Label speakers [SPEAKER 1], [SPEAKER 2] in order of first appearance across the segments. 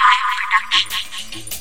[SPEAKER 1] Child Production.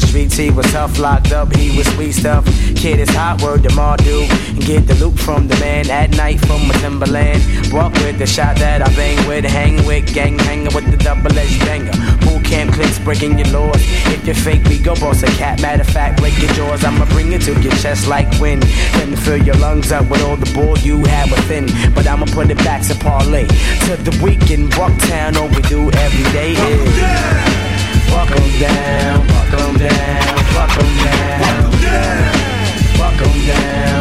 [SPEAKER 2] The streets, he was tough, locked up, he was sweet stuff.
[SPEAKER 3] Kid is hot, word to Ma get the loot from the man at night from a Timberland. Walk with the shot that I bang with, hang
[SPEAKER 2] with,
[SPEAKER 3] gang
[SPEAKER 2] hanging with the double edged banger.
[SPEAKER 3] Boot camp clicks breaking your laws. If
[SPEAKER 2] you're fake,
[SPEAKER 3] we go boss a cat. Matter of
[SPEAKER 2] fact,
[SPEAKER 3] break your
[SPEAKER 2] jaws. I'ma bring it to
[SPEAKER 3] your
[SPEAKER 2] chest like wind. Then fill your lungs up with all
[SPEAKER 3] the
[SPEAKER 2] bull you have within. But I'ma put it back to
[SPEAKER 3] parlay.
[SPEAKER 2] To the weekend, Bucktown, oh, all we do every day
[SPEAKER 3] is. Buck them down, buck them down, buck them down. Buck them down, buck them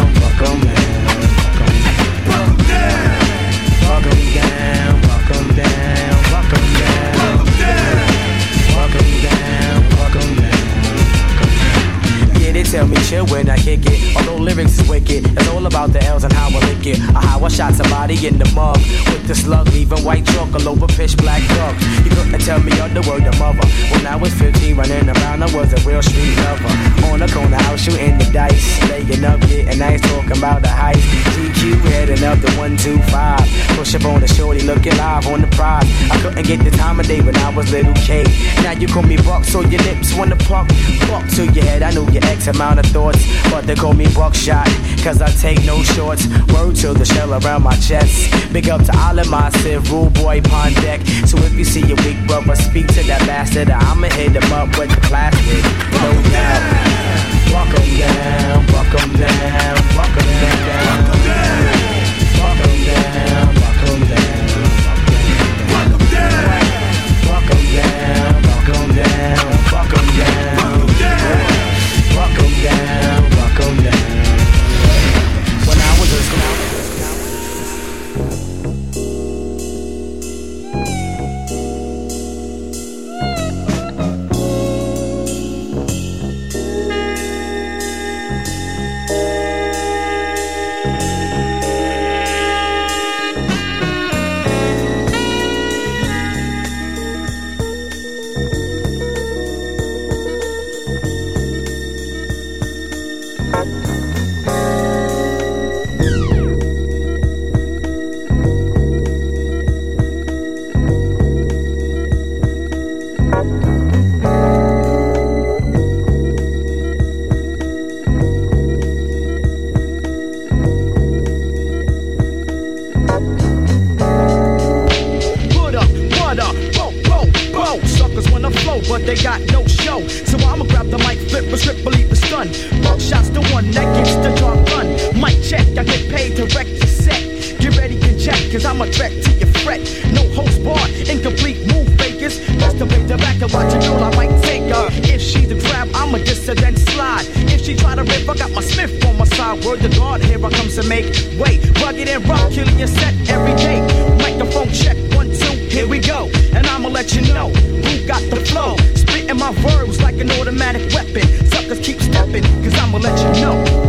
[SPEAKER 3] tell me chill when I kick it. Although lyrics is wicked, it's all about the L's and how I lick it. Or how I shot somebody in the mug with the slug, leaving white chalk all over pitch black dog. You couldn't tell me other word of mother. When I was 15, running around, I was a real street lover. On the corner, out shooting the dice, laying up, getting nice, talking about the heist. GQ heading up the 125. Push up on the shorty, looking live on the prize. I couldn't get the time of day when I was little K. Now you call me Buck, so your lips wanna pluck. Buck to your head, I know your ex amount of thoughts, but they call me buckshot, cause I take no shorts. Word to the shell around my chest. Big up to all of my Civ, rule boy, pond deck. So if you see your weak brother, speak to that bastard, I'ma hit him up with the classic. No doubt.
[SPEAKER 4] Walk him down, walk him down, walk him down. Walk I'ma back to your threat. No holds barred. Incomplete move. Vegas masturbate the back and watch a girl I might take off. If she's a I'ma just her, then slide. If she try to rip, I got my Smith on my side. Word to God, here I come to make way. Rugged and rough, killing your set every day. Microphone check, one, two, here we go. And I'ma let you know who got the flow. Spitting my verbs like an automatic weapon. Suckers keep stepping, cause I'ma let you know.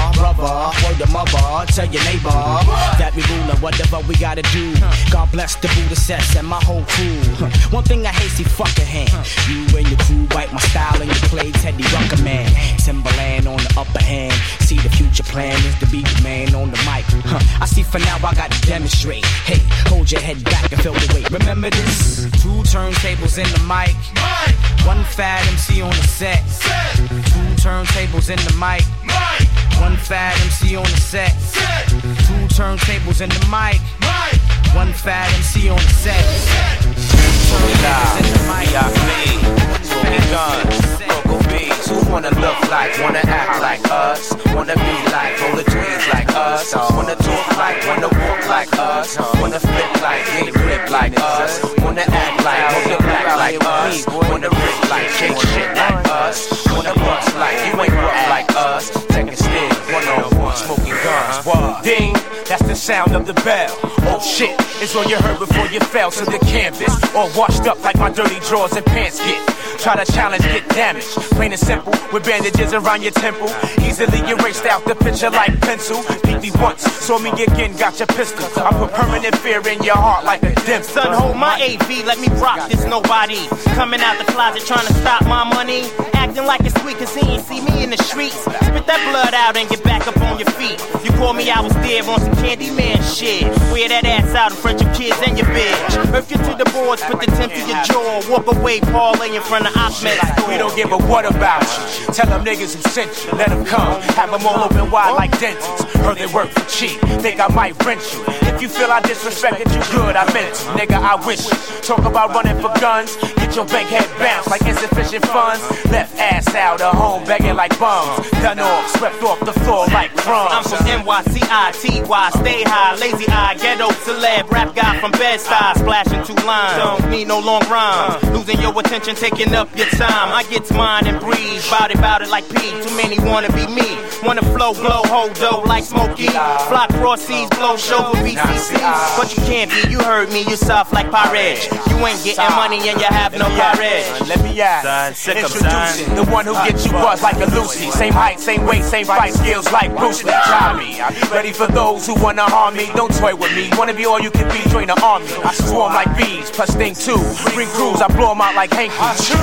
[SPEAKER 2] Buddha sets and my whole crew. One thing I hate, see fucking hand. You and your crew bite my style and you play Teddy Rucker man. Timberland on the upper hand. See the future plan is to be the man on the mic. I see for now I gotta demonstrate. Hey, hold your head back and feel the weight. Remember this? Two turntables in the mic. One fat MC on the set. Two turntables in the mic. One fat MC on the set. Two turntables and the mic. One fat MC on the set.
[SPEAKER 5] Who wanna look like, wanna act like us, wanna be like, roll the dreams like us, wanna talk like, wanna walk like us, wanna flip like, get grip like us, wanna act like, hold your back like us, wanna rip like, shake shit like us, wanna bust like, you ain't rough like us, taking sticks, one on one, smoking guns, what? Ding, that's the sound of the bell. Oh shit, it's on your heard before you fell to the canvas. All washed up like my dirty drawers and pants get. Try to challenge, get damaged. Plain and simple, with bandages around your temple. Easily erased out the picture like pencil. Beat me once, saw me again, got your pistol. I put permanent fear in your heart like a dim. Son, hold
[SPEAKER 6] my AV, let me rock this nobody. Coming out the closet trying to stop my money. Acting like it's sweet cause he ain't see me in the streets. Spit that blood out and get back up on your feet. You call me, I was there on some Candyman shit. Wear that ass out in front of kids and your bitch. Earth you to the boards, put the tent to your jaw. Walk away, parlay in front of Ahmed. We don't
[SPEAKER 5] give a what about you. Tell them niggas who sent you, let them come. Have them all open wide like dentists. Heard they work for cheap, think I might rent you. If you feel I disrespected you, good, I meant it. Nigga, I wish you. Talk about running for guns, get your bank head bounced like insufficient funds. Left ass out of home begging like bums. Done off, swept off the floor like crumbs. I'm from
[SPEAKER 6] NYCITY, stay high, lazy eye, ghetto celeb, rap guy from Bed-Stuy, splashing two lines. Don't need no long rhymes. Uh. Losing your attention, taking up your time. I get mine and breathe, bout it, bout it like P. Too many wanna be me. Wanna flow, blow, hold dough like Smokey. Fly cross seas, blow, show with BCC. But you can't be, you heard me, you soft like Pirate. You ain't getting money and you have no courage.
[SPEAKER 7] Let me ask. Introducing the one who gets you buzz like a Lucy. Same height, same weight, same fight skills like Bruce Lee. Try
[SPEAKER 5] me. Ready for those who wanna harm me. Don't toy with me. Wanna be all you can be, join the army. I swarm like bees, plus thing two. Bring crews, I blow them out like hanky.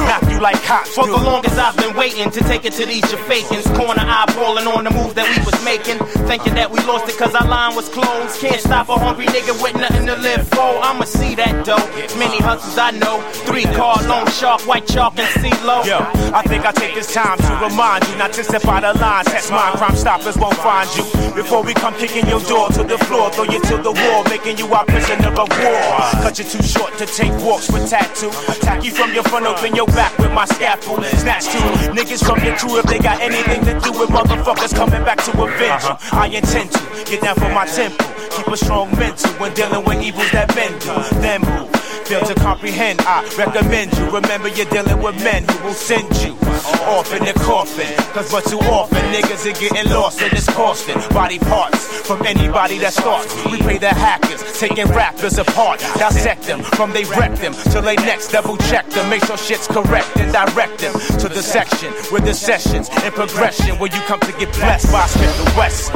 [SPEAKER 5] Knock you like cops. For
[SPEAKER 6] the longest I've been waiting to take it to these Jamaicans. Corner eye eyeballing on the move that we was making. Thinking that we lost it cause our line was closed. Can't stop a hungry nigga with nothing to live for. I'ma see that dough. Many hustles I know. Three car loan shark, white chalk, and CeeLo. Yo,
[SPEAKER 7] I think I take this time to remind you not to step out of line. Test mine, crime stoppers won't find you. Before we come kicking your door to the floor, throw you to the wall, making you our prisoner of war. Cut you too short to
[SPEAKER 5] take walks with tattoo.
[SPEAKER 7] Attack you
[SPEAKER 5] from
[SPEAKER 7] your front, open your
[SPEAKER 5] back with my scaffold. Snatch two niggas from your crew if they got
[SPEAKER 7] anything
[SPEAKER 5] to do with motherfuckers coming back to avenge you. Uh-huh. I intend to get down from my temple. Keep a strong mental when dealing with evils that bend do. Then move fail to comprehend, I recommend you. Remember, you're dealing with men who will send you off in the coffin. Cause but too often niggas are getting lost in this costing. Body parts from anybody that starts. We pay the hackers, taking rappers apart. Dissect them from they wreck them till they next double check them. Make sure shit's correct and direct them to the section with the sessions and progression where you come to get blessed by Smith the West.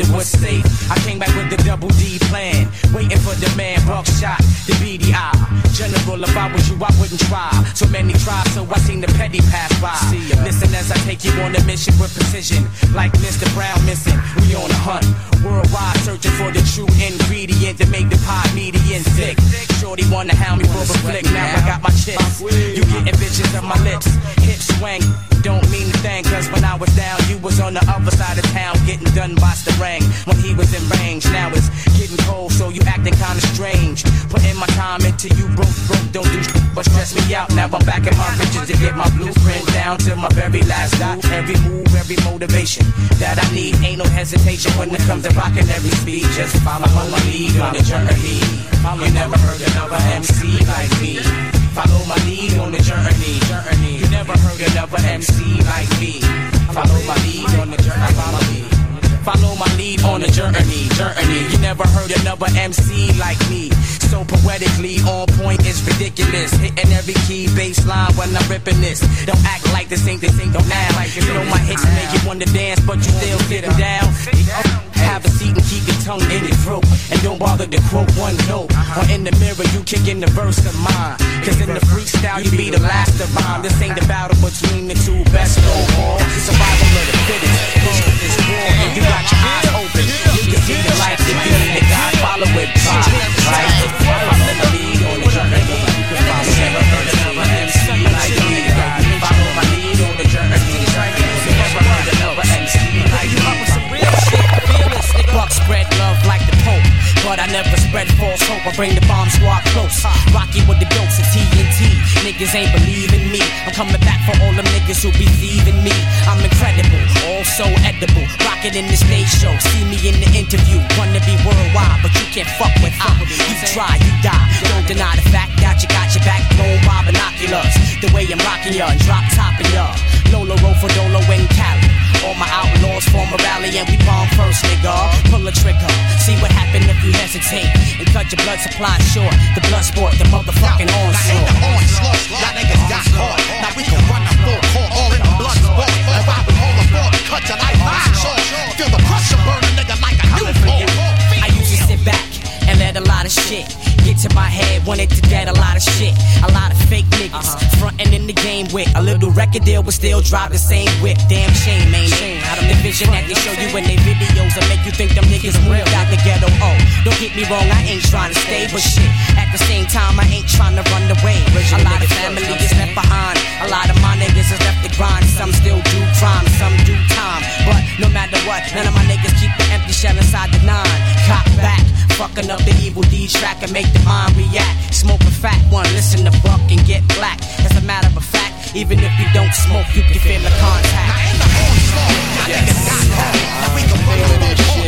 [SPEAKER 2] it was safe. I came back with the double D plan, waiting for the man buckshot, the BDI. General, if I was you, I wouldn't try. So many try, so I seen the petty pass by. Listen as I take you on a mission with precision, like Mr. Brown missing. We on a hunt, worldwide searching for the true ingredient to make the pie median thick. Shorty wanna hound me for a flick, now I got my chips. You getting bitches on my lips, hip swing. Don't mean a thing, cause when I was down, you was on the other side of gun the rang when he was in range. Now it's getting cold, so you acting kinda strange. Putting my time into you, broke, broke, don't do sh- but stress me out. Now I'm back in my riches to get my blueprint down to my very last dot. Every move, every motivation that I need. Ain't no hesitation when it comes to rocking every speed. Just follow my lead on the journey. You never heard another MC like me. Follow my lead on the journey. You never heard another MC like me. Follow my lead on the journey. Follow me. Follow my lead on a journey, journey. You never heard another MC like me. So poetically on point, is ridiculous. Hitting every key baseline when I'm ripping this. Don't act like this ain't this ain't don't act like. You know my hits make you wanna dance, but you still sitting down. Have a seat and keep your tongue in your throat. And don't bother to quote one note. Or in the mirror, you kickin' the verse of mine. Cause in the freestyle, you be the last of mine. This ain't the battle between the two best. No more survival of the fittest. You got your eyes open. You can see the life you need. God follow it by. Right? But I never spread false hope, I bring the bomb squad close. Rocky with the goats and TNT. Niggas ain't believing me. I'm coming back for all the niggas who be thieving me. I'm incredible, also edible. Rockin' in the stage show, see me in the interview. Wanna be worldwide, but you can't fuck with I. You try, you die. Don't deny the fact that you got your back blown by binoculars. The way I'm rockin' ya, drop topping ya. Lolo, roll for Dolo, and Cali. All my outlaws form a rally and we bomb first, nigga. Pull a trigger, see what happen if you hesitate and cut your blood supply short. The blood sport, the motherfucking no, onslaught. That ain't the
[SPEAKER 8] onslaught. Y'all niggas got caught. Now we can run the full court, all in the blood sport. If I would hold the board, cut your life, short. Feel the pressure burn a nigga like a new I used to sit
[SPEAKER 2] back that a lot of shit. Get to my head, wanted to get a lot of shit. A lot of fake niggas uh-huh. frontin' in the game with a little record deal, but still drive the same whip. Damn shame, man. Shame. Out of the vision that they show you in their videos and make you think them niggas real. out the ghetto. Oh, don't get me wrong, I ain't trying to stay, but shit. At the same time, I ain't trying to run away. A lot of family is left behind. A lot of my niggas is left to grind. Some still do crime, some do time. But no matter what, none of my niggas keep the like the genocide denying. Cop back, fucking up the evil D track and make the mind react. Smoke a fat one, listen to Buck and get black. As a matter of fact, even if you don't smoke, you can feel the contact. I
[SPEAKER 8] am the onslaught, I yes. think it's not hard. Now we can roll it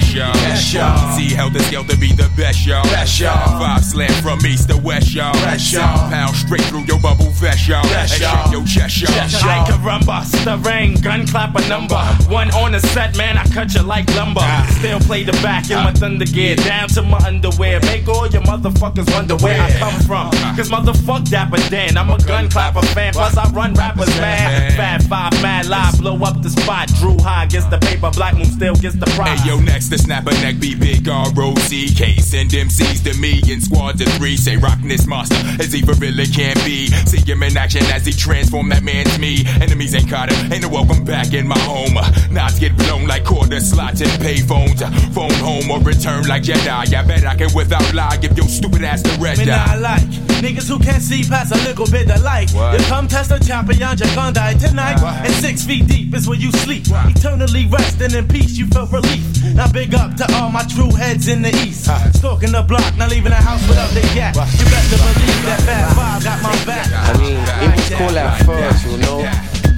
[SPEAKER 9] cash, y'all. Cash, y'all. See how the scale to be the best, y'all. Best, y'all. Five slam from east to west, y'all. Best, y'all. Pound straight through your bubble vest, y'all. Best, y'all. Your chest, y'all. I
[SPEAKER 10] can rumba, stirring, gun clap a number. One on the set, man, I cut you like lumber. Uh, Still play the back in uh, my ah. thunder gear, down to my underwear. Make all your motherfuckers wonder where I come from. Ah. Cause motherfuck Dapper Dan, I'm a gun clapper fan. Plus I run rappers, man. Fat five, mad live, blow up the spot. Dru Ha gets the paper, Black Moon still gets the prize. Hey, yo,
[SPEAKER 9] next next to snap a neck, be big R O C K. Send MCs to me in squad to three. Say rockin' this monster as he for really can't be. See him in action as he transform that man's me. Enemies ain't caught him, ain't a welcome back in my home. Knots get blown like quarter slots and payphones. Phone home or return like Jedi. I bet I can without lie give your stupid ass the red Man. I
[SPEAKER 11] like niggas who can't see past a little bit of light. You come test a champion, yonder gun die tonight. What? And six feet deep is where you sleep. What? Eternally resting in peace, you felt relief. Now big up to all my true heads in the east. Uh. Stalking the block, not leaving the house without the gap. What? You better believe that bad vibe got my back. I mean, it was cool
[SPEAKER 9] at first, you know.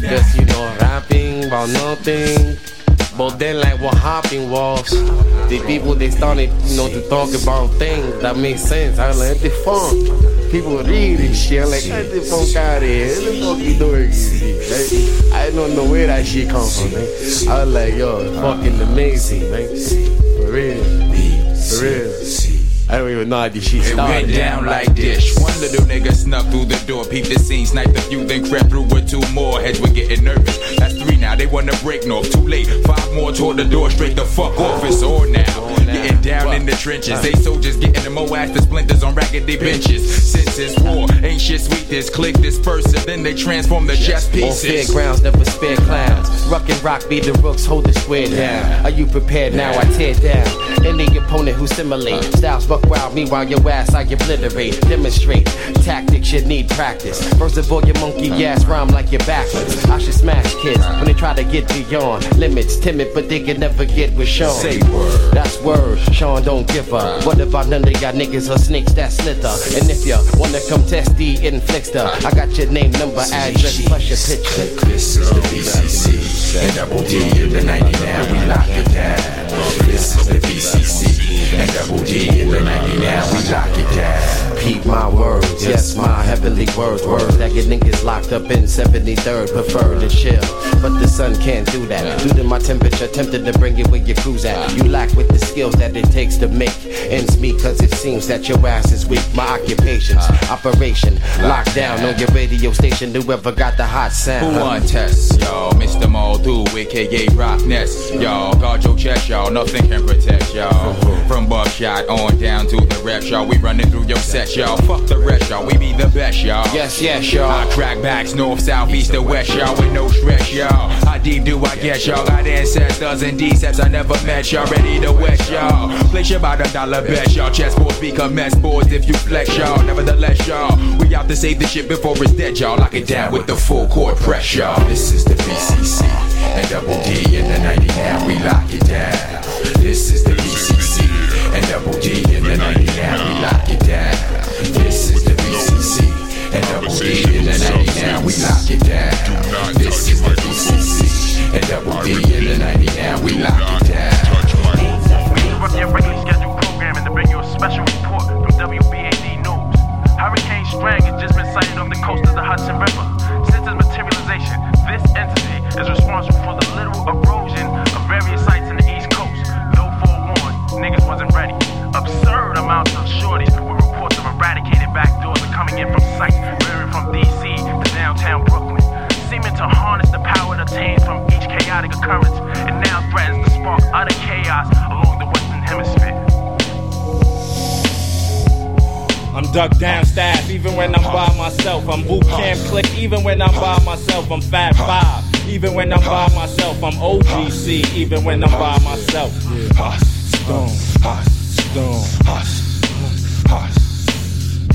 [SPEAKER 9] Just,
[SPEAKER 12] you know, rapping about nothing. But then like what happened was the people they started, you know, to talk about things that make sense. I like the fun. People read this shit. I'm like, get the fuck out of here. What the fuck you doing? Like, I don't know where that shit come from, man. I was like, yo, fucking amazing, man. For real.
[SPEAKER 9] For real.
[SPEAKER 12] I don't even know how this shit started. It went down like
[SPEAKER 9] this. One little nigga snuck through the door, peeped the scene, sniped a few, then crept through with two more. Heads were getting nervous. That's three now, they wanna break north. Too late. Five more toward the door, straight the fuck off. It's on now. Getting down in the trenches. They soldiers getting the moass the splinters on raggedy benches. Since it's war, ain't shit sweet. This click and then they transform the chess pieces. On pieces.
[SPEAKER 12] fairgrounds, never spare clowns. Ruck and rock be the rooks, hold the square down. Are you prepared now? I tear down any opponent who simulate uh. styles buck wild. Meanwhile, your ass I obliterate. Demonstrate tactics you need practice. First of all, your monkey uh. ass rhyme like you're backwards. I should smash kids when they try to get beyond limits. Timid, but they can never get with Sean. Say
[SPEAKER 9] word.
[SPEAKER 12] That's word. Sean don't give up. What about none of y'all niggas or snakes that slither? And if you wanna come test the inflictor, I got your name, number, address, plus your picture.
[SPEAKER 9] This is the BCC, and double D in the 99, we lock it down. This is the BCC, and double D in the 99, we lock it down.
[SPEAKER 12] Repeat my words, yes, my heavenly words. Words that get niggas locked up in 73rd, prefer to chill. But the sun can't do that. Due to my temperature, tempted to bring it where your cruise at. You lack with the skills that it takes to make ends meet, cause it seems that your ass is weak. My occupation's operation, lockdown on your radio station. Whoever got the hot sound. Who want
[SPEAKER 9] test, y'all? Mr. Moldu, aka Rockness, y'all. Guard your chest, y'all. Nothing can protect y'all. From buckshot on down to the rep, y'all. We running through your set, y'all. Fuck the rest, y'all. We be the best, y'all. Yes, yes, y'all. I crack backs north, south, east, and west, y'all. With no stress, y'all. How deep do I get, y'all? Got ancestors and decepts I never met, y'all. Ready to west, y'all. Place your about a dollar bet, y'all. Chessboards become mess boards if you flex, y'all. Nevertheless, y'all. We out to save the shit before it's dead, y'all. Lock it down with the full court press, y'all. This is the BCC and double D in the 99. We lock it down.
[SPEAKER 10] When I'm by myself.
[SPEAKER 9] Hot Stone, hot stone.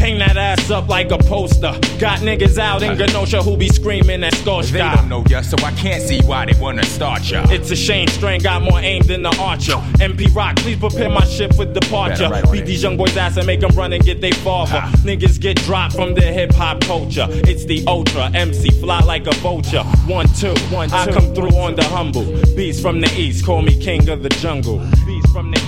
[SPEAKER 10] Hang that ass up like a poster. Got niggas out in Genosha who be screaming at They Skorska. don't
[SPEAKER 9] know ya, so I can't see why they wanna start ya. It's
[SPEAKER 10] a shame Starang got more aim than the archer. MP Rock, please prepare my ship for departure. Better write on Beat these young boys' ass and make them run and get they father. Niggas get dropped from their
[SPEAKER 3] hip hop
[SPEAKER 10] culture.
[SPEAKER 3] It's
[SPEAKER 10] the
[SPEAKER 3] ultra
[SPEAKER 10] MC, fly like a vulture. One, two, one, two. I come through on the humble. Beast from the east, call me king of the jungle. Beast from the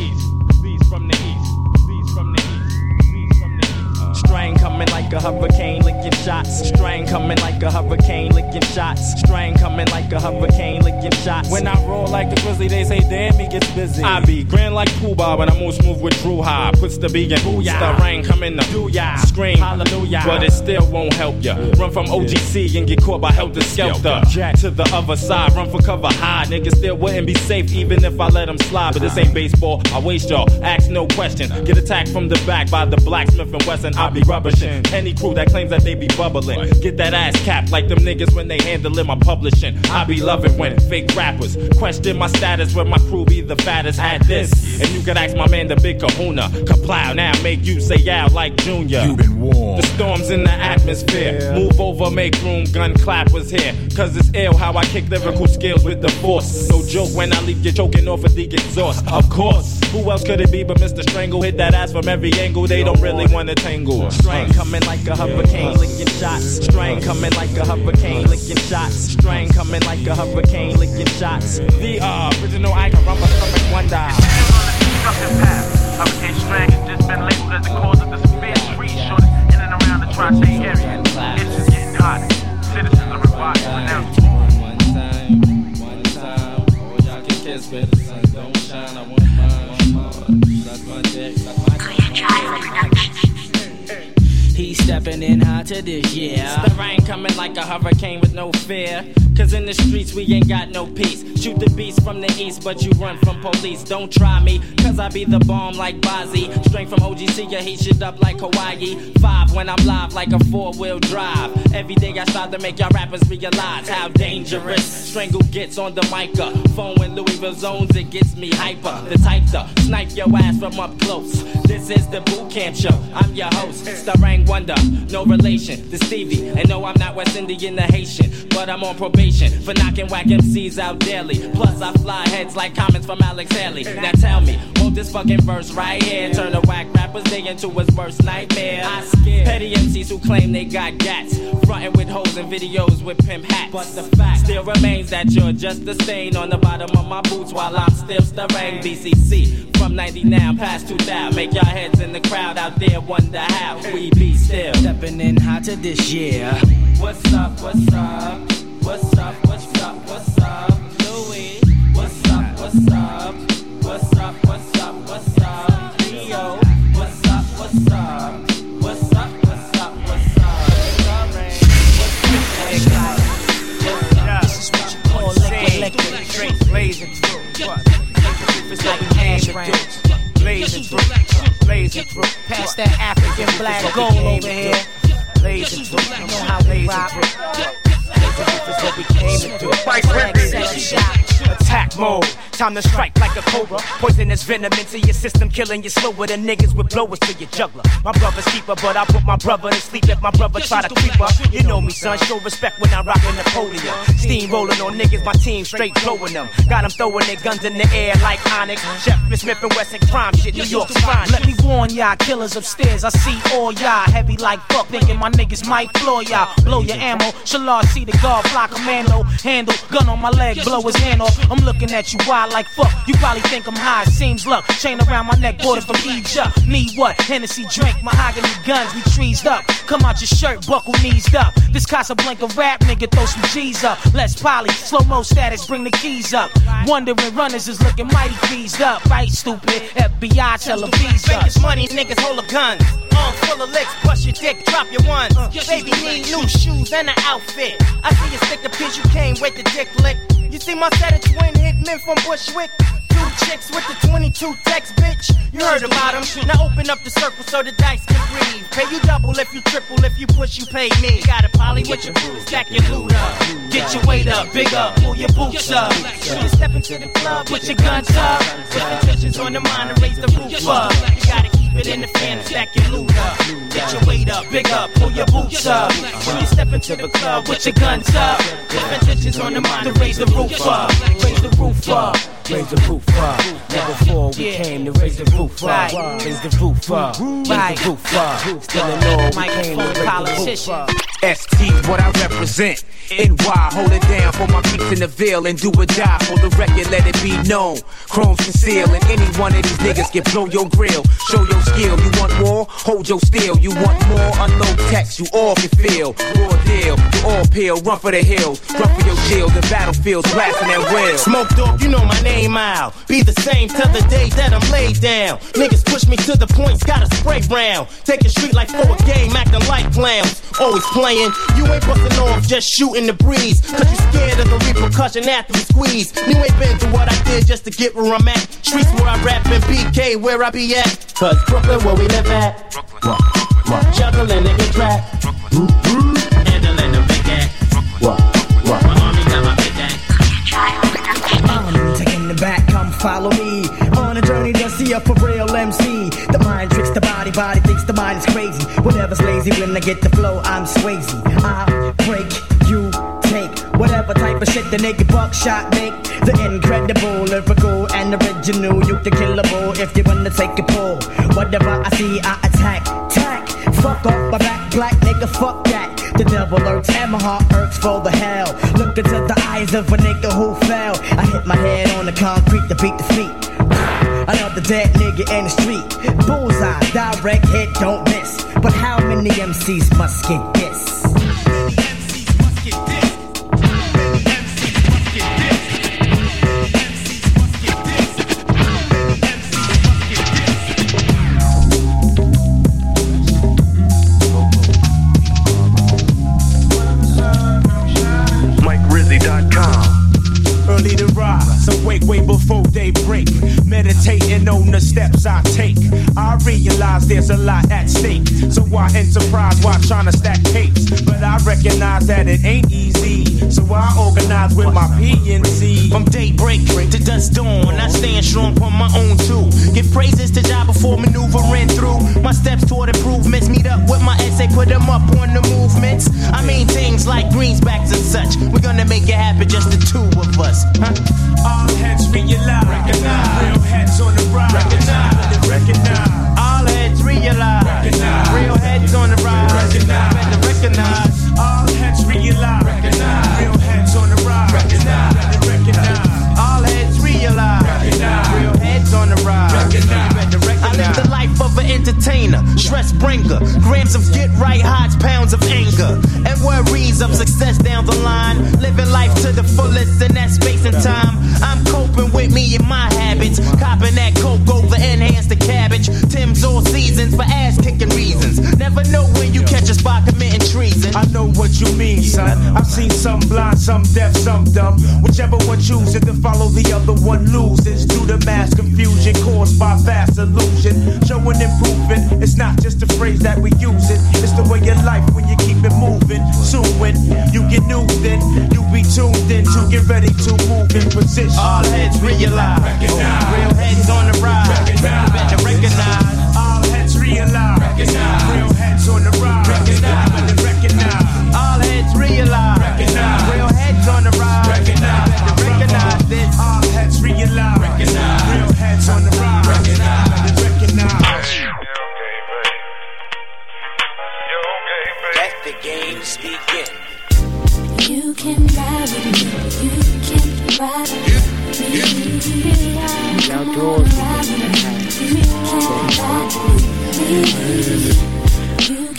[SPEAKER 10] coming like a hurricane, licking shots. Starang coming like a hurricane, licking shots. Starang coming like a hurricane, licking shots. When I roll like a grizzly, they say, damn, he gets busy. I be grand like
[SPEAKER 3] Cuba when
[SPEAKER 10] I move smooth with Dru Ha. Puts the B in booyah. The rain coming to do ya. Scream, hallelujah. But it still won't help ya. Run from OGC and get caught by Heltah Skeltah. Jack to the
[SPEAKER 3] other
[SPEAKER 10] side,
[SPEAKER 3] run
[SPEAKER 10] for
[SPEAKER 3] cover high. Niggas still wouldn't be safe
[SPEAKER 10] even
[SPEAKER 3] if I
[SPEAKER 10] let them slide. But this ain't baseball,
[SPEAKER 3] I waste
[SPEAKER 10] y'all. Ask no question. Get attacked from the back by the blacksmith and Wesson. I be rubbishing. Any crew that claims that they be bubbling. Get that ass
[SPEAKER 3] capped like them niggas when they handling my publishing. I
[SPEAKER 10] be loving when fake rappers
[SPEAKER 3] question my status when my crew be the
[SPEAKER 10] fattest. Had this. And you could ask my man
[SPEAKER 3] the big kahuna. Kaplow now make you say yeah
[SPEAKER 10] like Junior. You
[SPEAKER 9] been warned. The storm's
[SPEAKER 10] in the atmosphere. Move over,
[SPEAKER 3] make room, gun clap was here. Cause
[SPEAKER 10] it's
[SPEAKER 3] ill how I kick
[SPEAKER 10] lyrical skills with the force. No joke when I leave
[SPEAKER 3] you choking
[SPEAKER 10] off of the exhaust. Of course, who else could it
[SPEAKER 3] be but Mr. Strangle?
[SPEAKER 10] Hit
[SPEAKER 3] that ass
[SPEAKER 10] from every angle, they don't really wanna tangle. Starang coming like a hurricane, licking shots. Starang coming like a hurricane, licking shots. Starang coming like a hurricane, licking shots. The uh, original icon, rumba stomach wonder.
[SPEAKER 7] Hurricane Starang has just been labeled as the cause of the severe street shortage in and around the tri-state area. It's just getting hot. Citizens are.
[SPEAKER 10] Oh, y'all can kiss, but the sun don't shine. I want mine. That's my dick. That's my
[SPEAKER 2] He's stepping in hot to this year. The
[SPEAKER 10] rain coming like a hurricane with no fear. Cause in the streets we ain't got no peace. Shoot the beast from the east, but you run from police. Don't try me, cause I be the bomb like Bozzy. Straight from OGC, you heat shit up like Hawaii. Five when I'm live like a four wheel drive. Every day I strive to make y'all rappers realize how dangerous Strangle gets on the microphone when Louisville zones, it gets me hyper. The type to snipe your ass from up close. This is the boot camp show. I'm your host, Starang Wonder. No relation to Stevie. And no, I'm not West Indian or Haitian. But I'm on probation for knocking whack MCs out daily. Plus, I fly heads like comments from Alex Haley. Now tell me, won't this fucking verse right here turn a whack rapper's day into his worst nightmare? I scare petty MCs who claim they got gats. Frontin' with hoes and videos with pimp hats. But the fact still remains that you're just a stain on the bottom of my boots while I'm still stirring BCC. From 99 past 2000, make y'all heads in the crowd out there wonder how we be still.
[SPEAKER 2] Stepping in hot to this year.
[SPEAKER 10] What's up, what's up? What's up, what's up, what's up? Louis, what's up, what's up? What's up, what's up, what's up? Leo, what's up, what's up? What's up, what's up, what's up? Sorry.
[SPEAKER 5] This
[SPEAKER 13] is what you call liquid, liquid. Straight
[SPEAKER 5] blazing through. What? It's what we came to
[SPEAKER 13] do.
[SPEAKER 5] Blazing through. Blazing through. Pass that African black gold over here. Blazing through. You know how we rock. It's what we came to do. Flex, set,
[SPEAKER 13] shot.
[SPEAKER 5] Attack mode. Time to strike like a cobra. Poisonous venom into your system, killing you slower than niggas with blowers to your juggler. My brother's keeper, but I put my brother to sleep if my brother try to creep up. You know me, son. Show respect when I rockin' Napoleon. Steam rolling on niggas, my team straight blowing them. Got them throwing their guns in the air like Onyx. Chef Smith and Wesson crime shit. New York's fine. Let me
[SPEAKER 13] warn y'all, killers upstairs. I see all y'all heavy like fuck, thinking my niggas might floor y'all. Blow your ammo. Shalar see the guard, fly commando. Handle, gun on my leg, blow his hand off. I'm looking at you wild like fuck. You probably think I'm high, seems luck. Chain around my neck, it from Egypt. Need what? Hennessy drink, mahogany guns, we trees up. Come out your shirt, buckle knees up. This Casablanca rap nigga, throw some G's up. Less poly, slow mo status, bring the keys up. Wondering runners is looking mighty pleased up. Right, stupid. FBI tell them visa. Vegas
[SPEAKER 6] money, niggas hold a gun. Arms full of licks, bust your dick, drop your ones. Uh, Baby need new shoes and an outfit. I see you stick the pitch, you came with the dick lick. You see my set of twin hit men from Bushwick. Two chicks with the 22 text, bitch. You heard about them. Now open up the circle so the dice can breathe. Pay you double if you triple, if you push, you pay me. Got a poly with your boots, stack your loot up. Get your weight up, big up, pull your boots up. You step into the club, Put your guns up. Put the tensions on the mind and raise the roof up. You gotta in the fan stack your loot up. Get your weight up, big up, pull your boots up. When you step into the club, with your guns up. The tensions on the mind and raise the roof up.
[SPEAKER 13] Raise the roof up.
[SPEAKER 5] Raise the roof up. Never before we came to raise the roof up. Raise the roof up. Raise the roof up. Still in all, we came to raise the roof politician.
[SPEAKER 13] up.
[SPEAKER 5] ST, what I represent. NY, hold it down for my peeps in the veil and do or die for the record, let it be known. Chrome's conceal and any one of these niggas can blow your grill. Show your skill. You want more? Hold your steel. You want more? Unload text. You all can feel. Raw deal. You all peel. Run for the hills. Run for your shield. The battlefields blasting at will.
[SPEAKER 6] Smoke dog, you know my name out. Be the same till the day that I'm laid down. Niggas push me to the points, gotta spray round. Taking street like for a game, acting like clowns. Always playing, you ain't busting off, just shooting the breeze. Cause you scared of the repercussion after you squeeze. You ain't been through what I did just to get where I'm at. Streets where I rap and BK where I be at. Cause Brooklyn where we live at. Juggling and get trapped. Handling the big act. My
[SPEAKER 14] back, me on a journey to see a for real MC. The mind tricks the body, body thinks the mind is crazy. Whatever's crazy when I get the flow. I'm Swayze. I break, you take whatever type of shit the nigga buckshot make. The incredible, lyrical, and original. You can kill a bull if you wanna take a pull. Whatever I see, I attack. Tack. Fuck off my back, black nigga. Fuck that. The devil lurks and my heart irks for the hell. Look into the eyes of a nigga who fell. I hit my head on the concrete to beat the feet. Another dead nigga in the street. Bullseye, direct hit, don't miss. But how many MCs must get this?
[SPEAKER 15] I take. I
[SPEAKER 7] realize there's a lot at stake.
[SPEAKER 15] So I enterprise while trying to stack capes. But
[SPEAKER 7] I recognize that
[SPEAKER 15] it ain't
[SPEAKER 7] easy. So I organize with my PNC.
[SPEAKER 15] From
[SPEAKER 6] daybreak to dusk dawn, I stand strong on my own too. Give praises to job before maneuvering through. My steps toward improvements meet up with my essay, put them up on the movements. I mean things like greensbacks and such. We're gonna make it happen, just the two of us. Huh?
[SPEAKER 15] All heads realize. Recognize. Real heads on the
[SPEAKER 6] worries of success down the line. Living life to the fullest in that space and time. I'm coping with me and my habits, copping that coke over enhance the cabbage. Tim's all seasons for ass kicking reasons. Never know when you catch a spot committing treason. I
[SPEAKER 15] know what you mean, son. I've seen some blind, some deaf, some dumb. Whichever one chooses to follow the other one loses. Due to mass confusion caused by vast illusion. Showing improvement, it's not just a phrase that we use it. It's the way of life when you keep it moving. Soon when you get new, then you be tuned in to get ready to move in position. All
[SPEAKER 6] heads realize. Real heads on the rise.
[SPEAKER 1] You can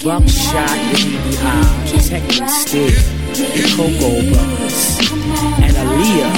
[SPEAKER 1] Buckshot, ride with me. EBI, Technic Stick, the Cocoa Brovaz, and Aaliyah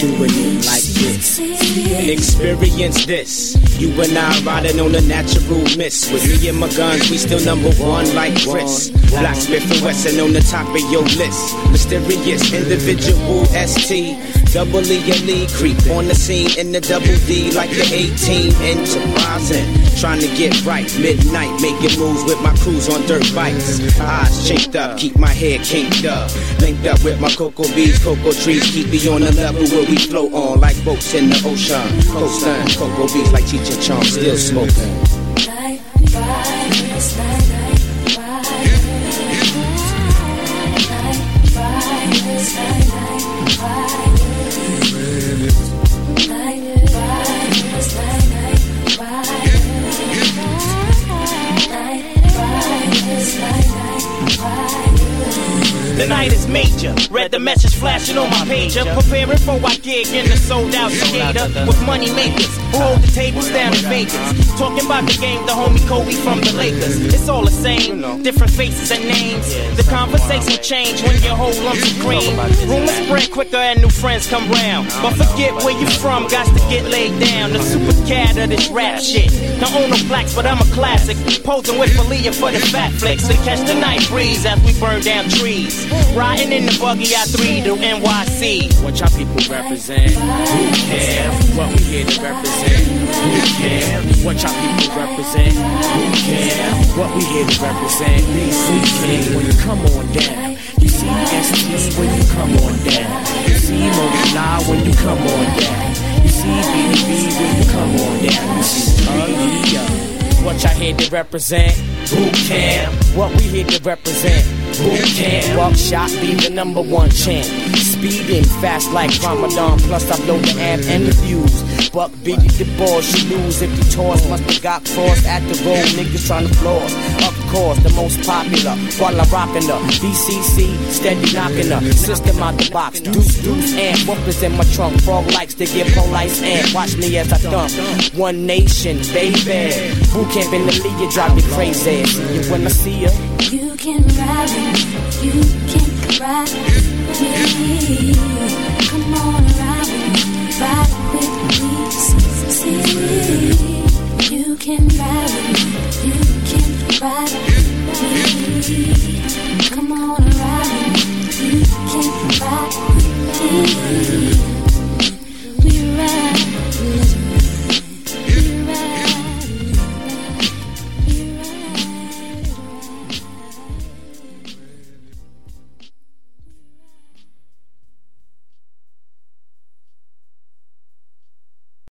[SPEAKER 1] doing it like this. Experience
[SPEAKER 5] this. You and I riding on a natural mist. With me and my guns, we still number one like Chris. Blacksmith and Wesson on the top of your list. Mysterious individual ST. Double E and Lee creep on the scene in the double D like the 18 enterprising. Trying to get right midnight, making moves with my crews on dirt bikes. Eyes chinked up, keep my head kinked up. Linked up with my cocoa bees, cocoa trees, keep me on the level where we float on like boats in the ocean. Coastline, cocoa bees like Cheech and Chong, still smoking.
[SPEAKER 6] Major. Read the message flashing on my pager. Preparing for our gig in the sold out skater with money makers who hold the tables down in Vegas. Talking about the game, the homie Kobe from the Lakers. It's all the same, different faces and names. The conversation change when you hold lumps of cream. Rumors spread quicker and new friends come round. But forget where you from, got to get laid down. The super cat of this rap shit. Don't own no plaques, but I'm a classic. Posing with Falia for the fat flicks to catch the night breeze as we burn down trees. Riding in the buggy I three to NYC.
[SPEAKER 2] What y'all people represent? Who care? What we here to represent? Who care? What y'all people represent? Who care? What we here to represent? BCK when you come on down. You see ST when you come on down. You see Mola when you come on down. You see BDB when you come on down. You see Aaliyah what y'all here to represent? Boot camp. What we here to represent? Boot camp. Buckshot be the number one champ. Speeding fast like Ramadan. Plus I blow the amp and the fuse. Buck Biggie the boss, you lose if you toss. Must have got crossed at the road, niggas trying to floor. Of course, the most popular. While I'm rocking the BCC, steady knocking the system out the box. Deuce, deuce, and whoopers in my trunk. Frog likes to get police and watch me as I dump. One nation, baby. Boot camp in the league, you drive me crazy. See you when I see. You
[SPEAKER 1] can ride with me. You can ride with me. Come on, ride with me. Ride with me. See, you can ride with me. You can ride with me. Come on, ride with me. You can ride with me.